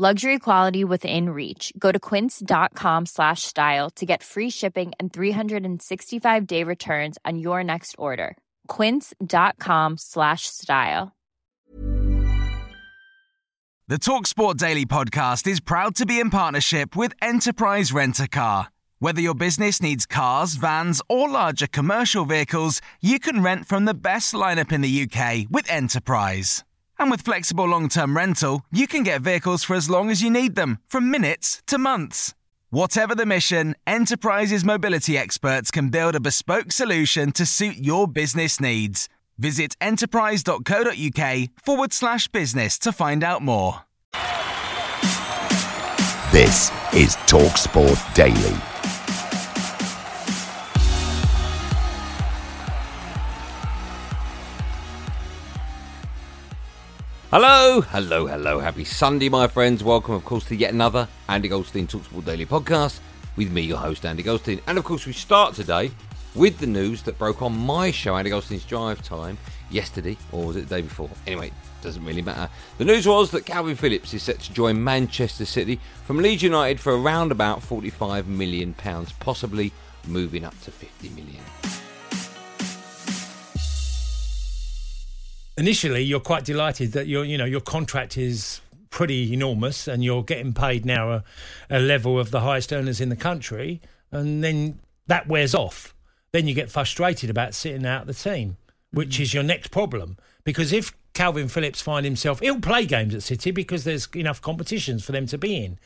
Luxury quality within reach. Go to quince.com slash style to get free shipping and 365-day returns on your next order. quince.com slash style. The TalkSport Daily podcast is proud to be in partnership with Enterprise Rent-A-Car. Whether your business needs cars, vans, or larger commercial vehicles, you can rent from the best lineup in the UK with Enterprise. And with flexible long term rental, you can get vehicles for as long as you need them, from minutes to months. Whatever the mission, Enterprise's mobility experts can build a bespoke solution to suit your business needs. Visit enterprise.co.uk forward slash business to find out more. This is TalkSport Daily. Hello, hello, hello. Happy Sunday, my friends. Welcome, of course, to yet another Andy Goldstein Talksport Daily podcast with me, your host, Andy Goldstein. And of course, we start today with the news that broke on my show, Andy Goldstein's Drive Time, yesterday, or was it the day before? Anyway, doesn't really matter. The news was that Kalvin Phillips is set to join Manchester City from Leeds United for around about £45 million, possibly moving up to £50 million. Initially you're quite delighted that your you know your contract is pretty enormous and you're getting paid now a, a level of the highest earners in the country and then that wears off. Then you get frustrated about sitting out the team which mm. is your next problem. Because if Kalvin Phillips find himself he'll play games at City because there's enough competitions for them to be in.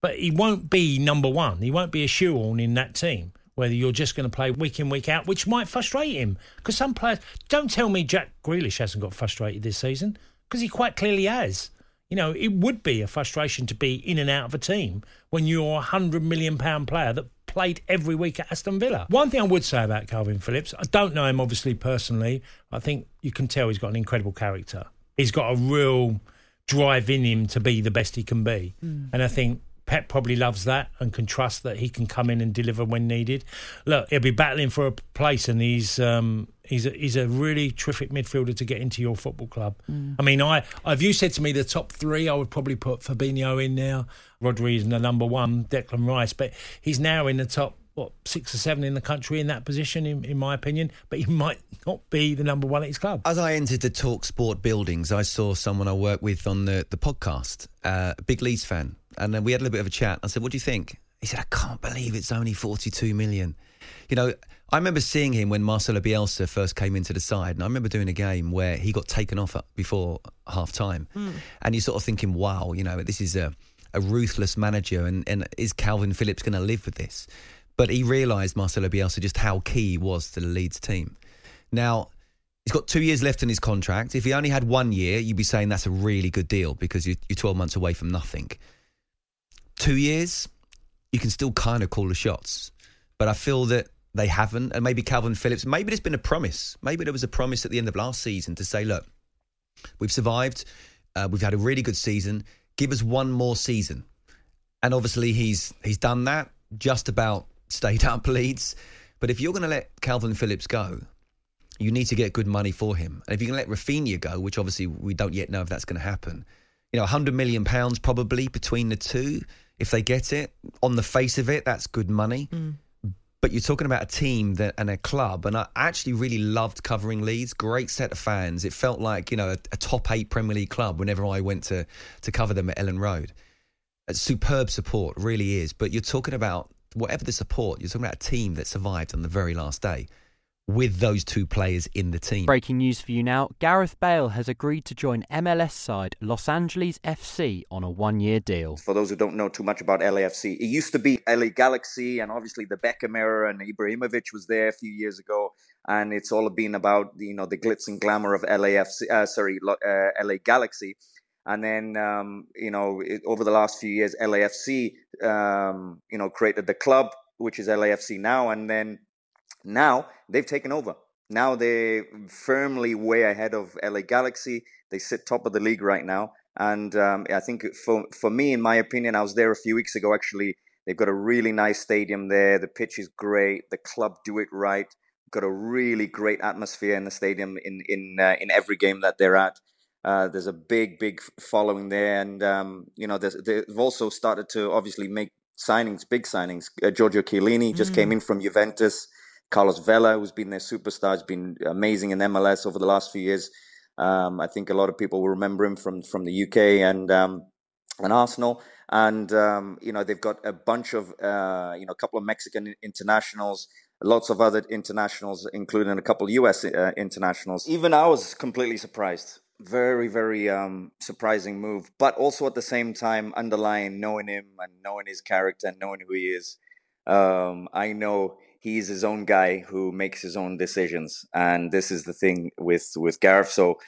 But he won't be number one. He won't be a shoe-on in that team whether you're just going to play week in, week out, which might frustrate him. Because some players, don't tell me Jack Grealish hasn't got frustrated this season, because he quite clearly has. You know, it would be a frustration to be in and out of a team when you're a hundred million pound player that played every week at Aston Villa. One thing I would say about Kalvin Phillips, I don't know him obviously personally. I think you can tell he's got an incredible character. He's got a real drive in him to be the best he can be. Mm. And I think Pep probably loves that and can trust that he can come in and deliver when needed. Look, he'll be battling for a place, and he's um, he's a, he's a really terrific midfielder to get into your football club. Mm. I mean, I if you said to me the top three, I would probably put Fabinho in there. Rodri is the number one, Declan Rice, but he's now in the top what six or seven in the country in that position, in, in my opinion. But he might not be the number one at his club. As I entered the Talk Sport buildings, I saw someone I work with on the the podcast, uh, a big Leeds fan, and then we had a little bit of a chat. I said, "What do you think?" He said, "I can't believe it's only forty two million. You know, I remember seeing him when Marcelo Bielsa first came into the side, and I remember doing a game where he got taken off before half time, mm. and you're sort of thinking, "Wow, you know, this is a." A ruthless manager, and, and is Kalvin Phillips going to live with this? But he realised, Marcelo Bielsa, just how key he was to the Leeds team. Now, he's got two years left in his contract. If he only had one year, you'd be saying that's a really good deal because you're 12 months away from nothing. Two years, you can still kind of call the shots. But I feel that they haven't. And maybe Kalvin Phillips, maybe there's been a promise. Maybe there was a promise at the end of last season to say, look, we've survived. Uh, we've had a really good season. Give us one more season. And obviously, he's he's done that just about stayed up Leeds. But if you're going to let Kalvin Phillips go, you need to get good money for him. And if you can let Raphinha go, which obviously we don't yet know if that's going to happen, you know, 100 million pounds probably between the two, if they get it. On the face of it, that's good money. Mm. But you're talking about a team that and a club, and I actually really loved covering Leeds. Great set of fans. It felt like you know a, a top eight Premier League club. Whenever I went to to cover them at Elland Road, a superb support really is. But you're talking about whatever the support, you're talking about a team that survived on the very last day with those two players in the team. Breaking news for you now Gareth Bale has agreed to join MLS side Los Angeles FC on a one year deal. For those who don't know too much about LAFC, it used to be LA Galaxy, and obviously the Beckham era, and Ibrahimovic was there a few years ago. And it's all been about you know the glitz and glamour of LAFC, uh, sorry, uh, LA Galaxy. And then, um, you know, it, over the last few years, LAFC, um, you know, created the club which is LAFC now, and then now they've taken over. Now they're firmly way ahead of LA Galaxy. They sit top of the league right now, and um, I think for for me, in my opinion, I was there a few weeks ago. Actually, they've got a really nice stadium there. The pitch is great. The club do it right. Got a really great atmosphere in the stadium in in uh, in every game that they're at. Uh, there's a big, big following there, and um, you know they've also started to obviously make signings, big signings. Uh, Giorgio Chiellini just mm. came in from Juventus. Carlos Vela, who's been their superstar, has been amazing in MLS over the last few years. Um, I think a lot of people will remember him from from the UK and um, and Arsenal. And um, you know they've got a bunch of uh, you know a couple of Mexican internationals, lots of other internationals, including a couple of US uh, internationals. Even I was completely surprised. Very very um, surprising move, but also at the same time underlying knowing him and knowing his character and knowing who he is. Um, I know he's his own guy who makes his own decisions, and this is the thing with with Gareth. So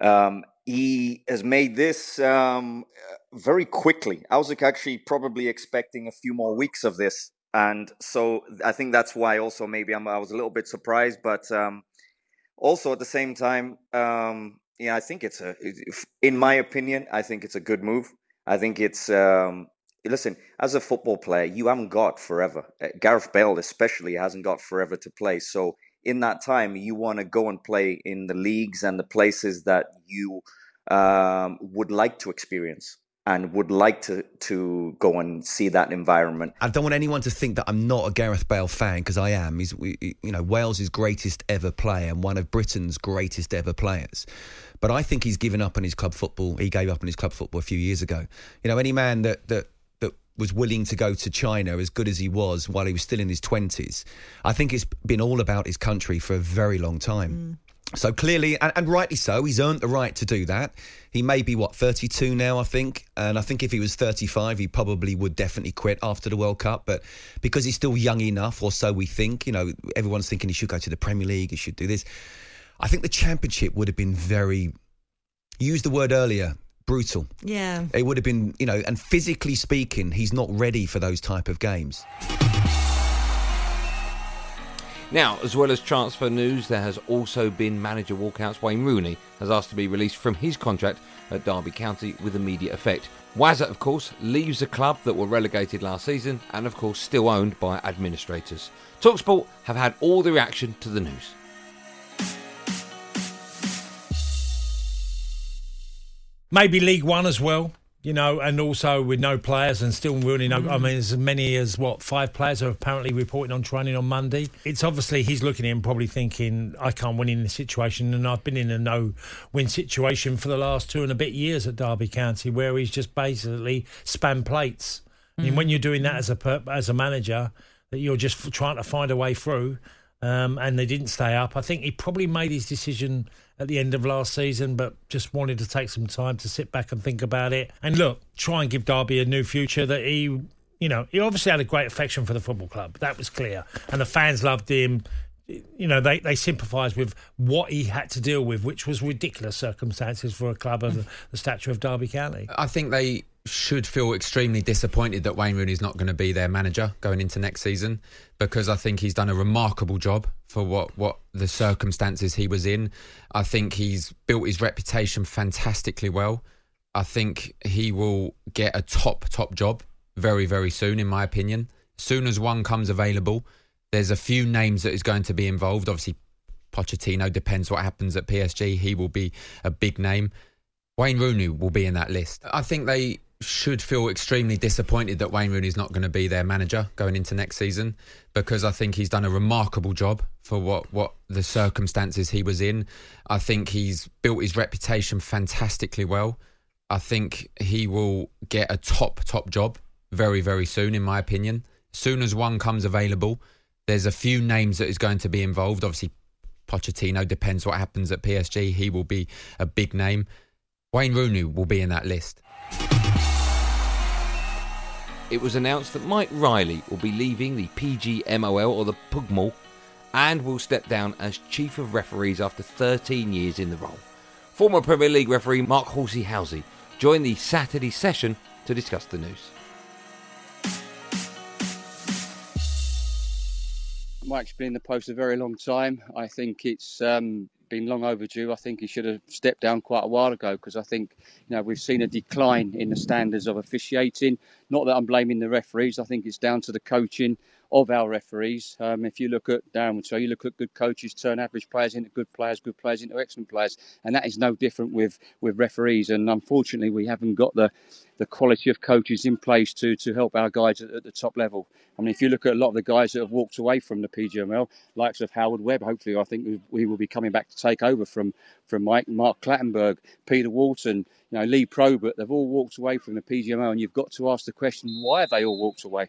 um, he has made this um, very quickly. I was actually probably expecting a few more weeks of this, and so I think that's why also maybe I'm, i was a little bit surprised, but um, also at the same time, um, yeah, I think it's a, in my opinion, I think it's a good move. I think it's um, listen, as a football player, you haven't got forever. Uh, Gareth Bale, especially, hasn't got forever to play. So in that time, you want to go and play in the leagues and the places that you um, would like to experience and would like to to go and see that environment. I don't want anyone to think that I'm not a Gareth Bale fan because I am. He's you know Wales' greatest ever player and one of Britain's greatest ever players. But I think he's given up on his club football. He gave up on his club football a few years ago. You know, any man that that was willing to go to China as good as he was while he was still in his 20s. I think it's been all about his country for a very long time. Mm. So clearly, and, and, rightly so, he's earned the right to do that. He may be, what, 32 now, I think. And I think if he was 35, he probably would definitely quit after the World Cup. But because he's still young enough, or so we think, you know, everyone's thinking he should go to the Premier League, he should do this. I think the Championship would have been very, used the word earlier, brutal. Yeah. It would have been, you know, and physically speaking, he's not ready for those type of games. Now, as well as transfer news, there has also been manager walkouts. Wayne Rooney has asked to be released from his contract at Derby County with immediate effect. Wazza, of course, leaves a club that were relegated last season and, of course, still owned by administrators. Talksport have had all the reaction to the news. Maybe League One as well, you know, and also with no players and still really no. Mm. I mean, as many as what five players are apparently reporting on training on Monday. It's obviously he's looking him, probably thinking, I can't win in this situation, and I've been in a no-win situation for the last two and a bit years at Derby County, where he's just basically spam plates. Mm. Mean, when you're doing that as a per- as a manager, that you're just trying to find a way through. Um, and they didn't stay up. I think he probably made his decision at the end of last season, but just wanted to take some time to sit back and think about it. And look, try and give Derby a new future that he, you know, he obviously had a great affection for the football club. That was clear. And the fans loved him. You know, they, they sympathised with what he had to deal with, which was ridiculous circumstances for a club of the stature of Derby County. I think they should feel extremely disappointed that Wayne Rooney is not going to be their manager going into next season because I think he's done a remarkable job for what, what the circumstances he was in. I think he's built his reputation fantastically well. I think he will get a top, top job very, very soon, in my opinion. As soon as one comes available, there's a few names that is going to be involved. Obviously, Pochettino depends what happens at PSG. He will be a big name. Wayne Rooney will be in that list. I think they should feel extremely disappointed that Wayne Rooney is not going to be their manager going into next season because I think he's done a remarkable job for what, what the circumstances he was in. I think he's built his reputation fantastically well. I think he will get a top, top job very, very soon, in my opinion. Soon as one comes available, there's a few names that is going to be involved. Obviously, Pochettino depends what happens at PSG. He will be a big name. Wayne Rooney will be in that list it was announced that Mike Riley will be leaving the PGMOL or the Pugmol and will step down as Chief of Referees after 13 years in the role. Former Premier League referee Mark Horsey Housey joined the Saturday session to discuss the news. Mike's been in the post a very long time. I think it's um, been long overdue. I think he should have stepped down quite a while ago because I think you know we've seen a decline in the standards of officiating. Not that I'm blaming the referees. I think it's down to the coaching of our referees. Um, if you look at Darren so you look at good coaches turn average players into good players, good players into excellent players, and that is no different with with referees. And unfortunately, we haven't got the the quality of coaches in place to to help our guys at, at, the top level. I mean, if you look at a lot of the guys that have walked away from the PGMOL, likes of Howard Webb, hopefully I think we will be coming back to take over from from Mike, Mark Clattenburg, Peter Walton, you know Lee Probert. They've all walked away from the PGMOL, and you've got to ask the question: Why have they all walked away?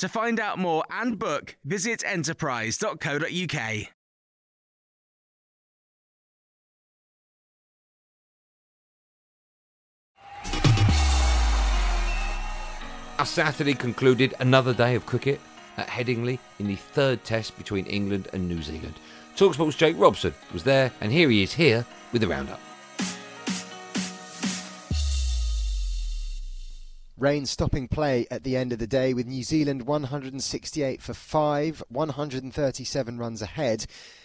To find out more and book, visit enterprise.co.uk. Our Saturday concluded another day of cricket at Headingley in the third test between England and New Zealand. Talksport's Jake Robson was there, and here he is here with the roundup. Rain stopping play at the end of the day with New Zealand 168 for 5, 137 runs ahead.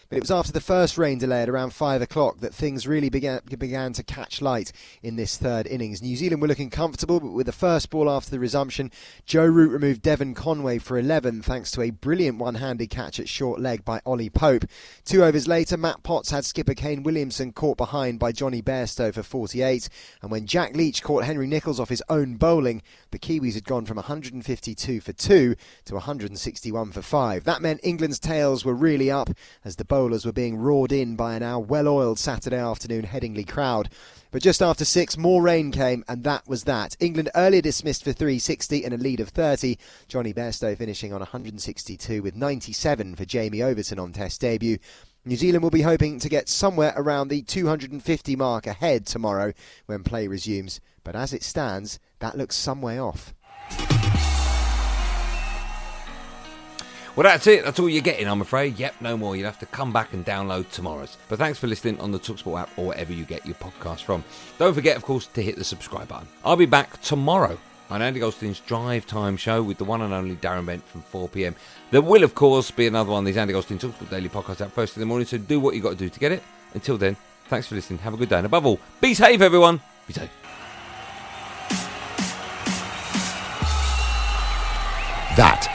But it was after the first rain delay at around 5 o'clock that things really began, began to catch light in this third innings. New Zealand were looking comfortable, but with the first ball after the resumption, Joe Root removed Devon Conway for 11 thanks to a brilliant one handed catch at short leg by Ollie Pope. Two overs later, Matt Potts had skipper Kane Williamson caught behind by Jonny Bairstow for 48. And when Jack Leach caught Henry Nicholls off his own bowling, the Kiwis had gone from 152 for 2 to 161 for 5. That meant England's tails were really up as the bowlers were being roared in by a now well oiled Saturday afternoon Headingley crowd. But just after six, more rain came, and that was that. England earlier dismissed for 360 and a lead of 30. Jonny Bairstow finishing on 162 with 97 for Jamie Overton on Test debut. New Zealand will be hoping to get somewhere around the 250 mark ahead tomorrow when play resumes. But as it stands, that looks some way off. Well, that's it. That's all you're getting, I'm afraid. Yep, no more. You'll have to come back and download tomorrow's. But thanks for listening on the Talksport app or wherever you get your podcast from. Don't forget, of course, to hit the subscribe button. I'll be back tomorrow on Andy Goldstein's Drive Time show with the one and only Darren Bent from 4 pm. There will, of course, be another one of these Andy Goldstein Talksport Daily podcasts out first in the morning, so do what you've got to do to get it. Until then, thanks for listening. Have a good day. And above all, be safe, everyone. Be safe.